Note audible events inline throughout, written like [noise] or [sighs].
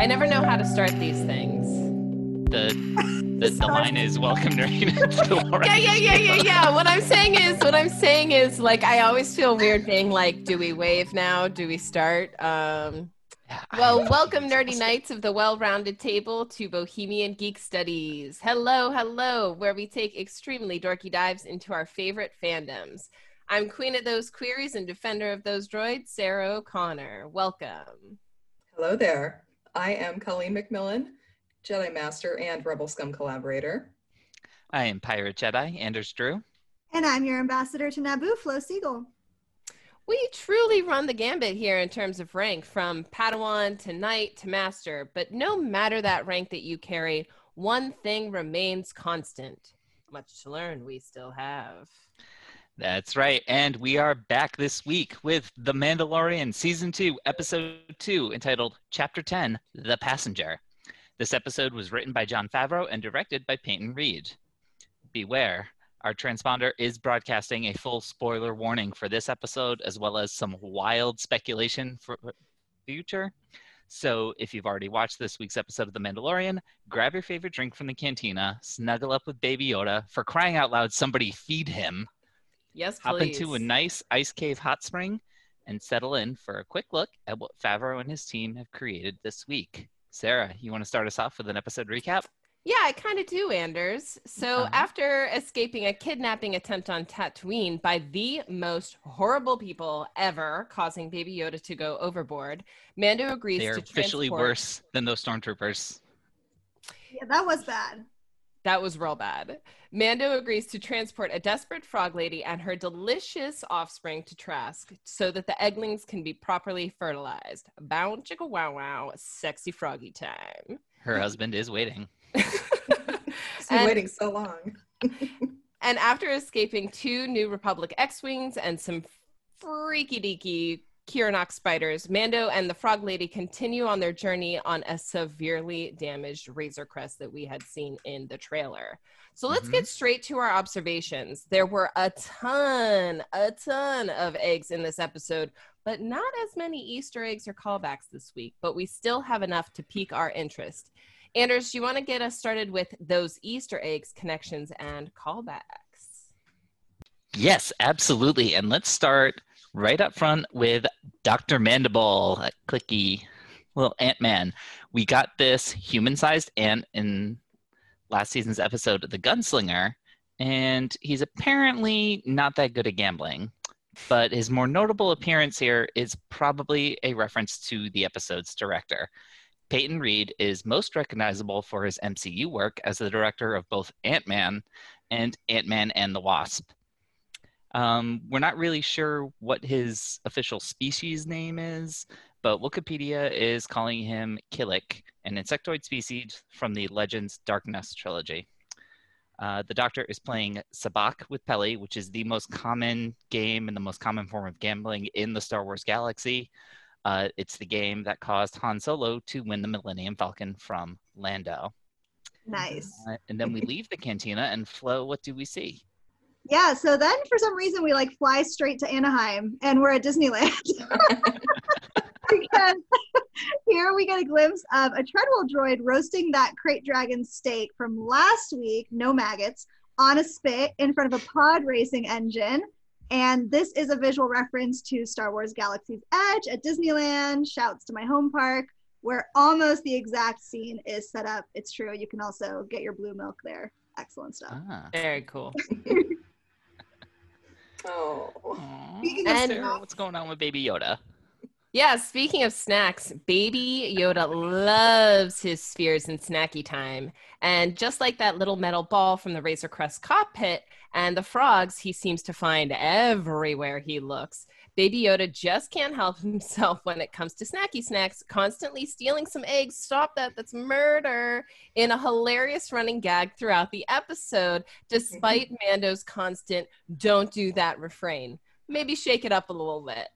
I never know how to start these things. The the, the line is welcome to the Yeah, yeah, yeah, yeah, yeah. What I'm saying is, what I'm saying is, like, I always feel weird being like, do we wave now? Do we start? Um, well, welcome, nerdy knights of the well-rounded table, to Bohemian Geek Studies. Hello, hello, where we take extremely dorky dives into our favorite fandoms. I'm queen of those queries and defender of those droids, Sarah O'Connor. Welcome. Hello there. I am Colleen McMillan, Jedi Master and Rebel Scum collaborator. I am Pirate Jedi, Anders Drew. And I'm your ambassador to Naboo, Flo Siegel. We truly run the gambit here in terms of rank, from Padawan to Knight to Master. But no matter that rank that you carry, one thing remains constant. Much to learn, we still have. That's right. And we are back this week with The Mandalorian Season 2, Episode 2, entitled Chapter 10 The Passenger. This episode was written by Jon Favreau and directed by Peyton Reed. Beware, our transponder is broadcasting a full spoiler warning for this episode, as well as some wild speculation for future. So, if you've already watched this week's episode of The Mandalorian, grab your favorite drink from the cantina, snuggle up with Baby Yoda. For crying out loud, somebody feed him. Yes, Hop please. into a nice ice cave hot spring and settle in for a quick look at what Favreau and his team have created this week. Sarah, you want to start us off with an episode recap? Yeah, I kind of do, Anders. So, Uh-huh. after escaping a kidnapping attempt on Tatooine by the most horrible people ever, causing Baby Yoda to go overboard, Mando agrees They are to officially transport- worse than those stormtroopers. Yeah, that was bad. That was real bad. Mando agrees to transport a desperate frog lady and her delicious offspring to Trask so that the egglings can be properly fertilized. Bow chicka wow wow, sexy froggy time. Her husband is waiting. [laughs] She's been And- waiting so long. [laughs] And after escaping two New Republic X Wings and some freaky deaky Kiranok spiders, Mando and the Frog Lady continue on their journey on a severely damaged Razor Crest that we had seen in the trailer. So let's Mhm. get straight to our observations. There were a ton, a ton of eggs in this episode, but not as many Easter eggs or callbacks this week, but we still have enough to pique our interest. Anders, do you want to get us started with those Easter eggs, connections, and callbacks? Yes, absolutely. And let's start right up front with Dr. Mandible, clicky little Ant Man. We got this human sized ant in last season's episode The Gunslinger, and he's apparently not that good at gambling. But his more notable appearance here is probably a reference to the episode's director. Peyton Reed is most recognizable for his MCU work as the director of both Ant Man and Ant Man and the Wasp. Um, we're not really sure what his official species name is, but Wikipedia is calling him Killik, an insectoid species from the Legends Dark Nest trilogy. Uh, the Doctor is playing Sabacc with Peli, which is the most common game and the most common form of gambling in the Star Wars galaxy. Uh, it's the game that caused Han Solo to win the Millennium Falcon from Lando. Nice. Uh, and then we leave the cantina, and Flo, what do we see? Yeah, so then for some reason we like fly straight to Anaheim and we're at Disneyland. [laughs] because [laughs] here we get a glimpse of a Treadwell droid roasting that krayt dragon steak from last week, no maggots, on a spit in front of a pod racing engine. And this is a visual reference to Star Wars Galaxy's Edge at Disneyland. Shouts to my home park, where almost the exact scene is set up. It's true. You can also get your blue milk there. Excellent stuff. Ah. Very cool. [laughs] Oh. Aw. Speaking of And- Sarah, what's going on with Baby Yoda? Yeah, speaking of snacks, baby Yoda loves his spheres in snacky time. And just like that little metal ball from the Razor Crest cockpit and the frogs he seems to find everywhere he looks, baby Yoda just can't help [laughs] himself when it comes to snacky snacks, constantly stealing some eggs. Stop that, that's murder. In a hilarious running gag throughout the episode, despite mm-hmm. Mando's constant don't do that refrain. Maybe shake it up a little bit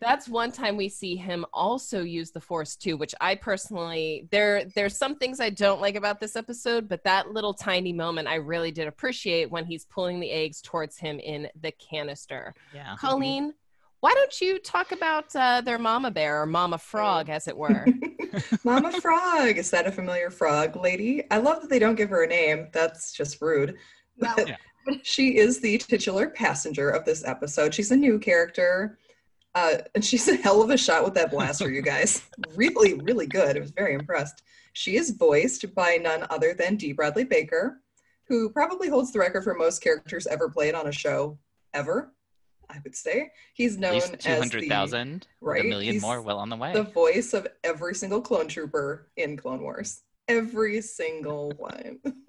that's one time we see him also use the force too which i personally there there's some things i don't like about this episode but that little tiny moment i really did appreciate when he's pulling the eggs towards him in the canister Yeah. colleen why don't you talk about uh, their mama bear or mama frog as it were [laughs] Mama Frog. Is that a familiar frog lady? I love that they don't give her a name. That's just rude. No. But Yeah. she is the titular passenger of this episode. She's a new character. Uh, and she's a hell of a shot with that blaster, you guys. [laughs] really, really good. I was very impressed. She is voiced by none other than Dee Bradley Baker, who probably holds the record for most characters ever played on a show ever, I would say. He's At known least as two hundred right? a million He's more, well on the way. the voice of every single clone trooper in Clone Wars. Every single [laughs] one. [laughs]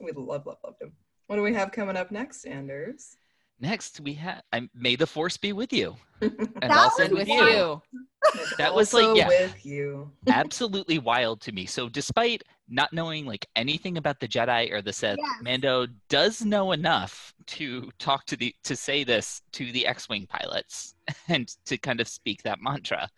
we love, love, loved him. What do we have coming up next, Anders? Next, we have I May the Force be with you, [laughs] and also with you. you. [laughs] That was like, yeah. with you. [laughs] Absolutely wild to me. So, despite not knowing like anything about the Jedi or the Sith, Yes. Mando does know enough to talk to the to say this to the X-wing pilots and to kind of speak that mantra.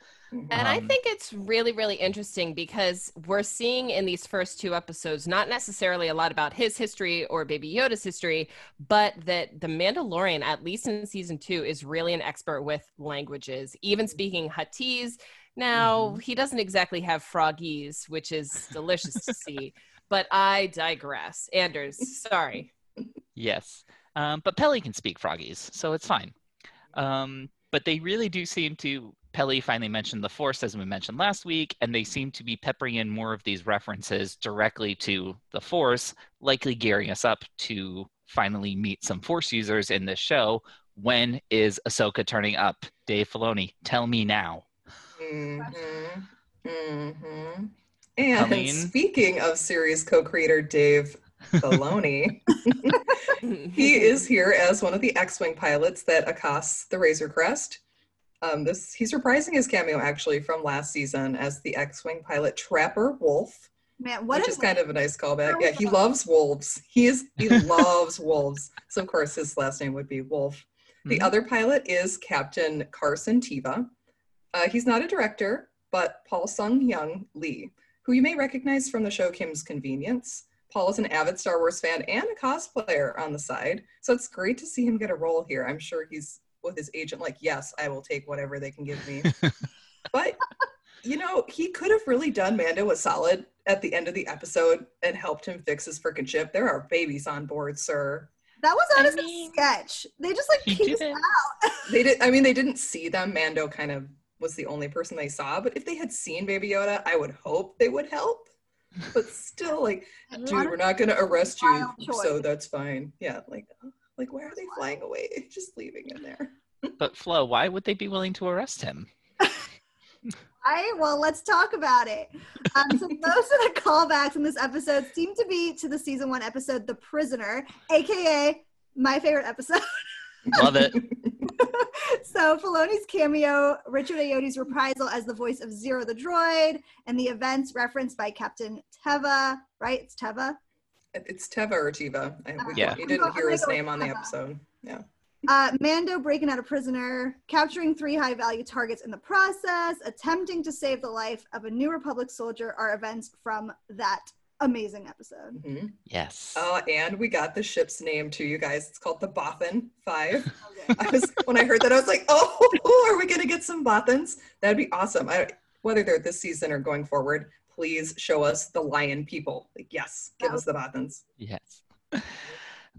And I Um, think it's really, really interesting because we're seeing in these first two episodes not necessarily a lot about his history or Baby Yoda's history, but that the Mandalorian, at least in season two, is really an expert with languages, even speaking Huttese. Now, he doesn't exactly have froggies, which is delicious to see, [laughs] but I digress. Anders, sorry. Yes, um, but Peli can speak Froggies, so it's fine. Um, but they really do seem to. Peli finally mentioned the Force, as we mentioned last week, and they seem to be peppering in more of these references directly to the Force, likely gearing us up to finally meet some Force users in this show. When is Ahsoka turning up? Dave Filoni, tell me now. Mhm. Mhm. And Colleen? speaking of series co-creator Dave Filoni, [laughs] he is here as one of the X-wing pilots that accosts the Razor Crest. Um, this he's reprising his cameo actually from last season as the X-wing pilot Trapper Wolf, Man, what which is kind of a nice callback. Yeah, he loves wolves. He is he [laughs] loves wolves. So of course his last name would be Wolf. The Mhm. other pilot is Captain Carson Tiva. Uh, he's not a director, but Paul Sun-Hyung Lee, who you may recognize from the show Kim's Convenience. Paul is an avid Star Wars fan and a cosplayer on the side, so it's great to see him get a role here. I'm sure he's with his agent, like, yes, I will take whatever they can give me. [laughs] but you know, he could have really done Mando a solid at the end of the episode and helped him fix his freaking ship. There are babies on board, sir. that was I honestly mean, a sketch. They just like he pieced did it. out. [laughs] they did i mean they didn't see them mando kind of was the only person they saw but if they had seen baby yoda i would hope they would help but still like [laughs] dude we're not going to arrest you Wild so that's fine yeah like like why are they flying away just leaving him there But Flo, why would they be willing to arrest him? All [laughs] right, well, let's talk about it. Um, so [laughs] most of the callbacks in this episode seem to be to the season one episode, "The Prisoner," aka my favorite episode. [laughs] Love it. so Filoni's cameo, Richard Ayoade's reprisal as the voice of Zero the droid, and the events referenced by Captain Teva. Right, it's Teva. It's teva or tiva I, we, Yeah. you didn't hear his name on the episode yeah Uh, Mando breaking out a prisoner, capturing three high value targets in the process, attempting to save the life of a New Republic soldier are events from that amazing episode. Mhm. Yes. uh, and we got the ship's name too you guys it's called the bothan 5 [laughs] I was when I heard that I was like, oh, [laughs] are we gonna get some Bothans? That'd be awesome. I, whether they're this season or going forward, please show us the lion people. Like, yes, give us the Bothans. Yes. [laughs]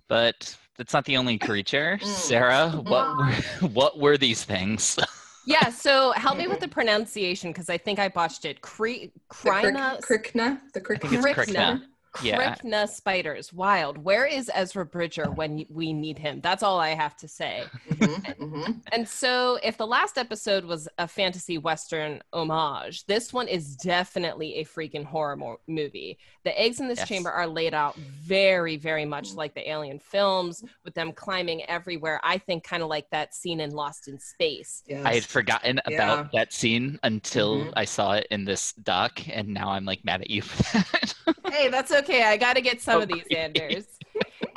But that's not the only creature. [laughs] Mm. Sarah, what were, [laughs] what were these things? yeah, so help me with the pronunciation because I think I botched it. Cre- The Crina, crick, Krykna, the I Krykna. Krykna. Krykna. Yeah. Spiders. Wild. Where is Ezra Bridger when we need him? That's all I have to say. Mhm, mhm. And so, if the last episode was a fantasy western homage, this one is definitely a freaking horror mo- movie. The eggs in this Yes. chamber are laid out very, very much like the alien films, with them climbing everywhere. I think kind of like that scene in Lost in Space. Yes. I had forgotten Yeah. about that scene until Mhm. I saw it in this doc, and now I'm like mad at you for that. Hey, that's okay. I got to get some of these, Okay. Anders.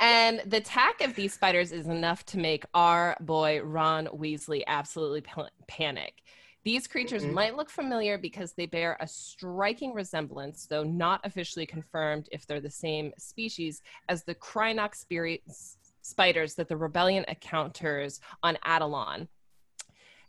And the attack of these spiders is enough to make our boy Ron Weasley absolutely pa- panic. These creatures Mhm. might look familiar because they bear a striking resemblance, though not officially confirmed if they're the same species as the Krynox spirit spiders that the rebellion encounters on Atollon.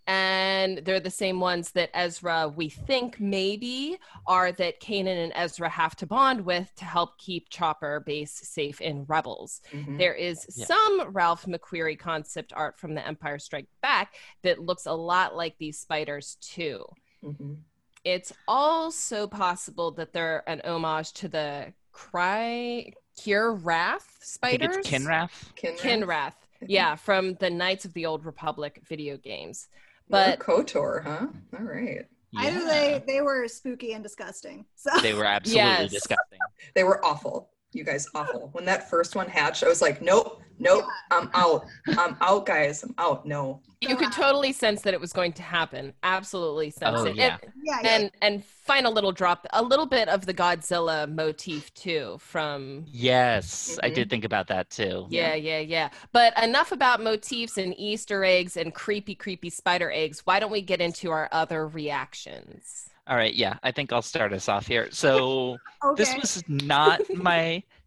And they're the same ones that Ezra, we think maybe, are that Kanan and Ezra have to bond with to help keep Chopper base safe in Rebels. Mhm. There is Yeah. some Ralph McQuarrie concept art from The Empire Strike Back that looks a lot like these spiders too. Mhm. It's also possible that they're an homage to the Cry Cure Wrath I think spiders. it's Kinrath. Kinrath. Kinrath. Yeah, from the Knights of the Old Republic video games. But But Kotor, huh? All right. Either Yeah. they they were spooky and disgusting. So They were absolutely Yes. disgusting. They were awful. You guys awful. When that first one hatched, I was like, nope, nope, I'm out. I'm out, guys. I'm out. No. you could totally sense that it was going to happen. Absolutely sense Oh, it. yeah. And, yeah, yeah. and and final little drop, a little bit of the Godzilla motif too from Yes, I Mhm. did think about that too. Yeah, yeah, yeah. But enough about motifs and Easter eggs and creepy, creepy spider eggs. Why don't we get into our other reactions? All right, yeah, I think I'll start us off here. So okay. this was not my [laughs]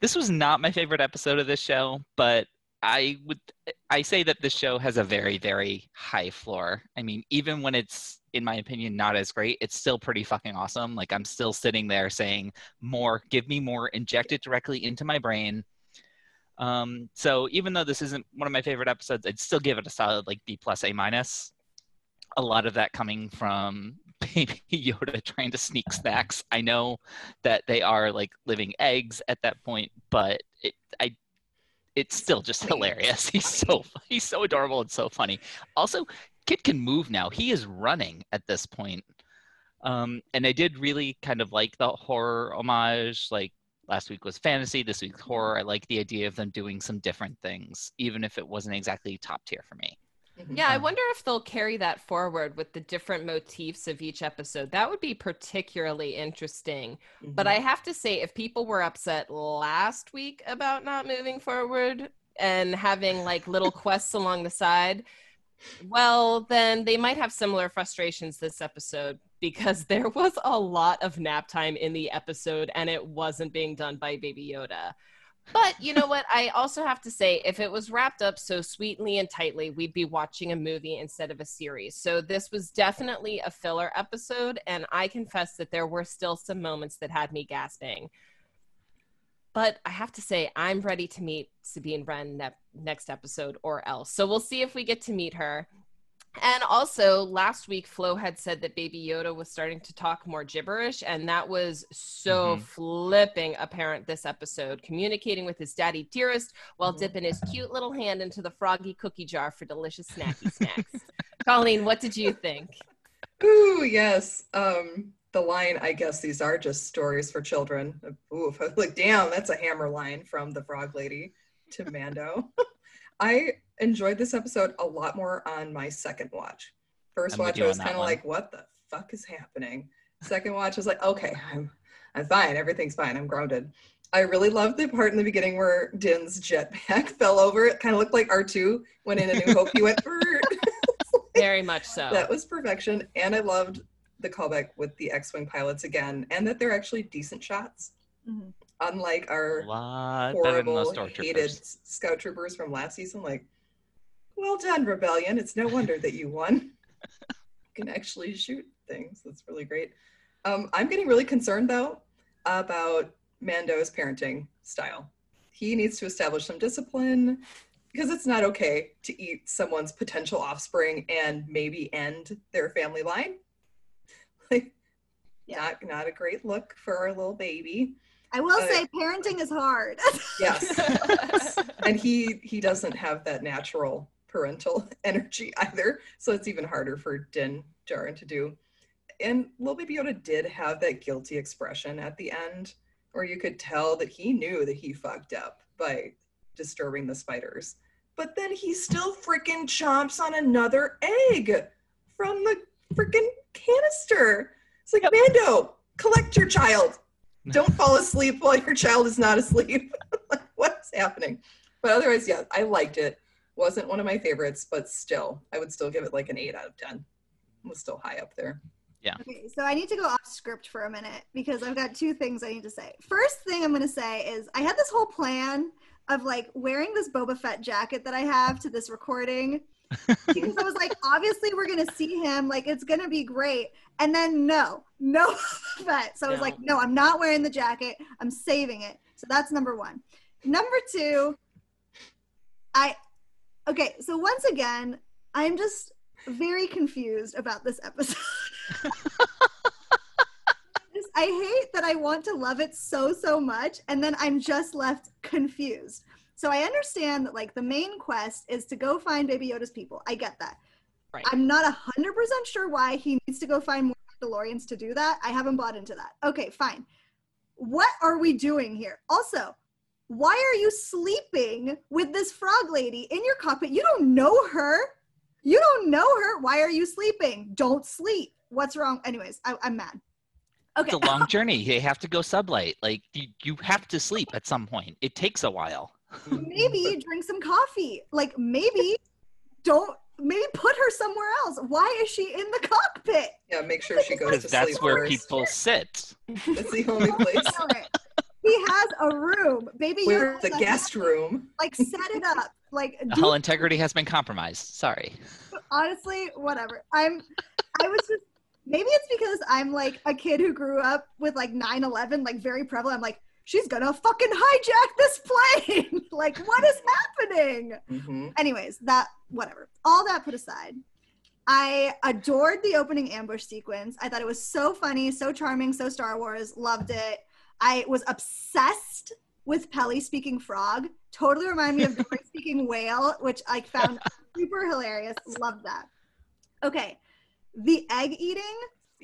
this was not my favorite episode of this show, but I would I say that this show has a very very high floor. I mean, even when it's in my opinion not as great, it's still pretty fucking awesome. Like I'm still sitting there saying more, give me more, inject it directly into my brain. Um, so even though this isn't one of my favorite episodes, I'd still give it a solid like B plus A minus. A lot of that coming from Baby [laughs] Yoda trying to sneak snacks. I know that they are like living eggs at that point, but it, I, it's still just hilarious. [laughs] He's so he's so adorable and so funny. Also, kid can move now. He is running at this point. Um, and I did really kind of like the horror homage. Like last week was fantasy, this week's horror. I like the idea of them doing some different things, even if it wasn't exactly top tier for me. Yeah, I wonder if they'll carry that forward with the different motifs of each episode. That would be particularly interesting. But Mhm. I have to say, if people were upset last week about not moving forward and having like little [laughs] quests along the side, well, then they might have similar frustrations this episode because [laughs] there was a lot of nap time in the episode and it wasn't being done by Baby Yoda. But you know what? I also have to say, if it was wrapped up so sweetly and tightly, we'd be watching a movie instead of a series. So this was definitely a filler episode, and I confess that there were still some moments that had me gasping. But I have to say, I'm ready to meet Sabine Wren ne- next episode or else. So we'll see if we get to meet her. And also, last week, Flo had said that Baby Yoda was starting to talk more gibberish, and that was so Mhm. flipping apparent this episode, communicating with his daddy dearest while Mhm. dipping his cute little hand into the froggy cookie jar for delicious snacky snacks. [laughs] Colleen, what did you think? Ooh, yes. Um, the line, I guess these are just stories for children. Ooh, I was [laughs] like, damn, that's a hammer line from the Frog Lady to Mando. [laughs] I enjoyed this episode a lot more on my second watch. 1st I'm watch, I was kind of like, what the fuck is happening? Second watch, I was like, okay, I'm, I'm fine. Everything's fine. I'm grounded. I really loved the part in the beginning where Din's jetpack [laughs] fell over. It kind of looked like R2 when in A New Hope he went. [laughs] Very much so. that was perfection. And I loved the callback with the X-Wing pilots again, and that they're actually decent shots, Mhm. unlike our lot better than those horrible, hated scout troopers from last season. Like, well done, Rebellion. It's no wonder that you won. you can actually shoot things. That's really great. Um, I'm getting really concerned though about Mando's parenting style. He needs to establish some discipline because it's not okay to eat someone's potential offspring and maybe end their family line. [laughs] Like, Yeah. not not a great look for our little baby. I will Uh, say parenting is hard. Yes. [laughs] and he he doesn't have that natural parental [laughs] energy either. So it's even harder for din Djarin to do. And little baby yoda did have that guilty expression at the end where you could tell that he knew that he fucked up by disturbing the spiders. But then he still freaking chomps on another egg from the freaking canister. It's like mando collect your child. [laughs] Don't fall asleep while your child is not asleep. [laughs] Like what's happening? But otherwise yeah i liked it wasn't one of my favorites but still i would still give it like an 8 out of 10 it was still high up there Yeah. Okay, so I need to go off script for a minute because I've got two things I need to say. First thing I'm going to say is I had this whole plan of like wearing this Boba Fett jacket that I have to this recording [laughs] because I was like, obviously we're gonna see him, like it's gonna be great. And then no, no [laughs] but so I was No. like, no, I'm not wearing the jacket. I'm saving it. So that's number one. Number two, I okay, so once again, I'm just very confused about this episode. [laughs] I hate that I want to love it so so much and then I'm just left confused. So I understand that like the main quest is to go find Baby Yoda's people. I get that. Right. I'm not a hundred percent sure why he needs to go find more Mandalorians to do that. I haven't bought into that. Okay, fine. What are we doing here? Also, why are you sleeping with this frog lady in your cockpit? You don't know her. You don't know her. Why are you sleeping? Don't sleep. What's wrong? Anyways, I, I'm mad. Okay. It's a long [laughs] journey. They have to go sublight. Like you, you have to sleep at some point. It takes a while. maybe drink some coffee. Like maybe don't maybe put her somewhere else. Why is she in the cockpit? Yeah, make sure she goes Because to that's sleep where first. people sit. That's the only [laughs] place. Alright. He has a room. Baby We're Yoda the has- guest room. Like set it up. Like The do hull integrity has been compromised. Sorry. honestly, whatever. I'm I was just maybe it's because I'm like a kid who grew up with like 9-11, like very prevalent. I'm like, she's gonna fucking hijack this plane. [laughs] like, what is happening? hmm anyways, that whatever. All that put aside, I adored the opening ambush sequence. I thought it was so funny, so charming, so Star Wars. Loved it. I was obsessed with Peli speaking frog. Totally reminded me of [laughs] Dory speaking whale, which I found super hilarious. Loved that. Okay, the egg eating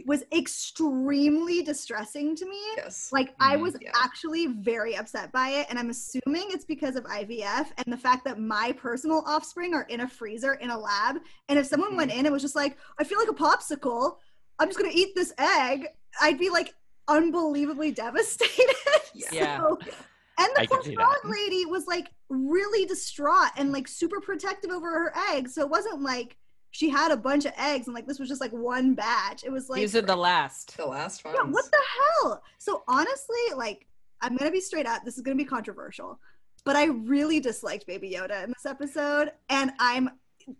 was extremely distressing to me. Yes. Like I Mhm. was Yeah. actually very upset by it, and I'm assuming it's because of IVF and the fact that my personal offspring are in a freezer in a lab. And if someone went Mm-hmm. in and was just like, "I feel like a popsicle," I'm just gonna eat this egg. I'd be like unbelievably devastated. Yeah. [laughs] Yeah. So- and the I poor can frog that. lady was like really distraught and like super protective over her eggs. So it wasn't like she had a bunch of eggs and like this was just like one batch. It was like These are the last. The last one. yeah, what the hell? So honestly, like, I'm gonna be straight up. This is gonna be controversial, but I really disliked Baby Yoda in this episode, and I'm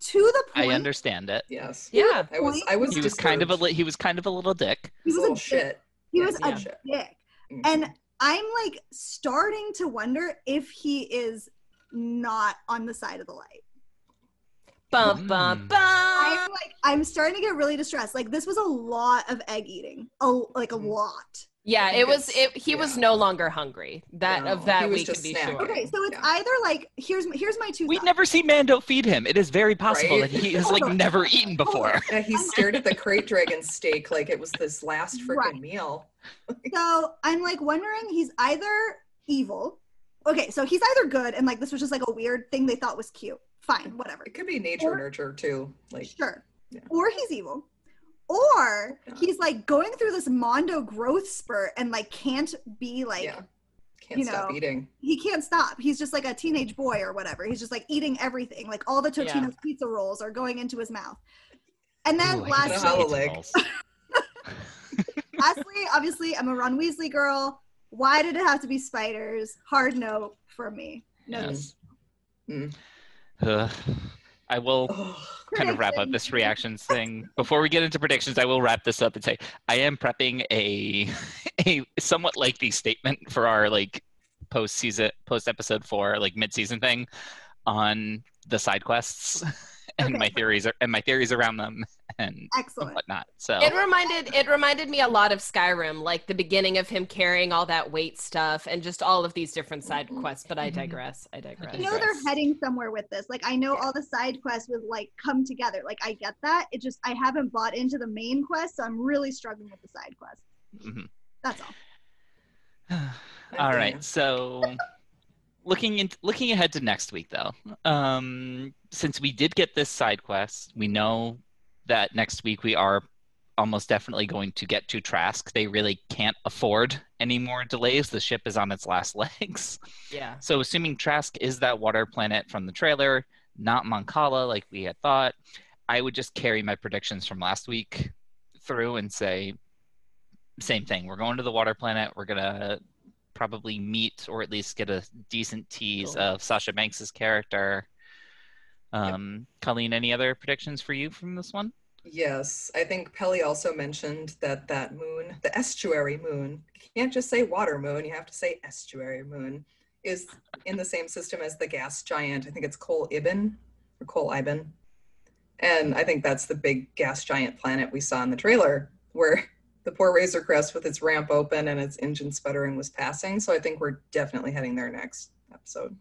to the point. I understand it. Yes. Yeah. I was. I was. He was kind of a disturbed. li- he was kind of a little dick. He He's was a a little dick. shit. He was he's a a shit. dick, Mhm. and I'm like starting to wonder if he is not on the side of the light. Bum bum Mm. bum. I'm like, I'm starting to get really distressed. Like, this was a lot of egg eating, a like a Mhm. lot. Yeah, it was. It, he was no longer hungry. That No, of that we can be snacking. sure. Okay, so it's Yeah. either like here's here's my two. We've thoughts. never seen Mando feed him. It is very possible Right? that he has like on. never eaten before. Yeah, he stared at the krayt dragon steak like it was this last freaking Right. meal. [laughs] So I'm like wondering he's either evil. Okay, so he's either good and like this was just like a weird thing they thought was cute. Fine, whatever. It could be nature Or- nurture too. Like Sure. Yeah. Or he's evil. Or he's like going through this Mondo growth spurt and like can't be like yeah, can't you stop know, eating. he can't stop. He's just like a teenage boy or whatever. He's just like eating everything. Like all the Yeah. Totino's pizza rolls are going into his mouth. And then Ooh, last- pizza Hollow [laughs] lastly, obviously I'm a Ron Weasley girl. Why did it have to be spiders? Hard no for me. No. Yes. Mm. Ugh. I will Oh, kind of wrap up this reactions thing. Before we get into predictions, I will wrap this up and say I am prepping a [laughs] a somewhat lengthy statement for our like post season post episode four like mid season thing on the side quests [laughs] [laughs] and Okay. my theories are, and my theories around them [laughs] and Excellent. whatnot. So It reminded it reminded me a lot of Skyrim, like the beginning of him carrying all that weight stuff and just all of these different side quests. But I Mhm. digress. I digress. I know they're heading somewhere with this. Like I know all the side quests would like come together. Like I get that. It just I haven't bought into the main quest, so I'm really struggling with the side quests. Mhm. That's all. [sighs] I All feel right, ya. so looking in, looking ahead to next week, though, um, since we did get this side quest, we know that next week we are almost definitely going to get to Trask. They really can't afford any more delays. The ship is on its last [laughs] legs. Yeah. So, assuming Trask is that water planet from the trailer, not Mon Cala like we had thought, I would just carry my predictions from last week through and say, same thing. We're going to the water planet. We're gonna probably meet or at least get a decent tease Cool. of Sasha Banks's character. Um, Colleen, any other predictions for you from this one? Yes, I think Peli also mentioned that that moon, the estuary moon, you can't just say water moon, you have to say estuary moon, is in the same system as the gas giant. I think it's Kol Iben or Kol Iben. And I think that's the big gas giant planet we saw in the trailer where the poor Razor Crest with its ramp open and its engine sputtering was passing. So I think we're definitely heading there next episode.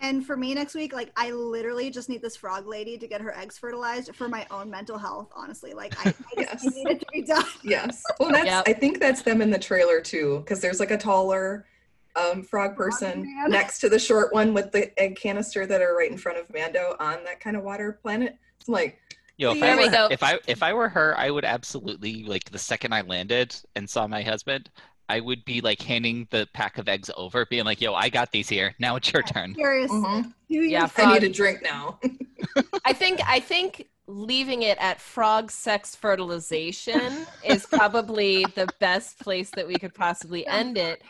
And for me next week, like I literally just need this frog lady to get her eggs fertilized for my own mental health. Honestly, like I, I [laughs] just Yes. need it to be done. [laughs] Yes. Well, that's Yep. I think that's them in the trailer too, because there's like a taller um, frog person man. next to the short one with the egg canister that are right in front of Mando on that kind of water planet. It's like, Yo, if There I we were go. if I if I were her, I would absolutely like the second I landed and saw my husband, I would be like handing the pack of eggs over, being like, "Yo, I got these here. Now it's your turn." Seriously, mhm, do your Yeah, [laughs] I need a drink now. I think I think leaving it at frog sex fertilization is probably the best place that we could possibly [laughs] end it.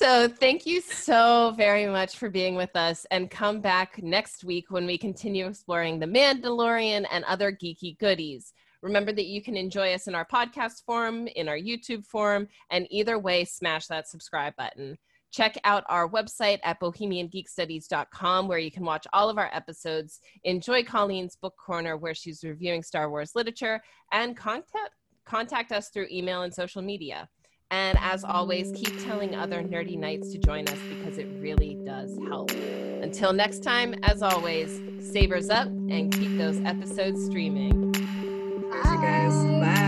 So thank you so very much for being with us and come back next week when we continue exploring the Mandalorian and other geeky goodies. Remember that you can enjoy us in our podcast form, in our YouTube form, and either way, smash that subscribe button. Check out our website at bohemiangeekstudies.com where you can watch all of our episodes, enjoy Colleen's book corner where she's reviewing Star Wars literature, and contact contact us through email and social media. And as always, keep telling other nerdy knights to join us because it really does help. Until next time, as always, sabers up and keep those episodes streaming. Cheers, you guys. Bye.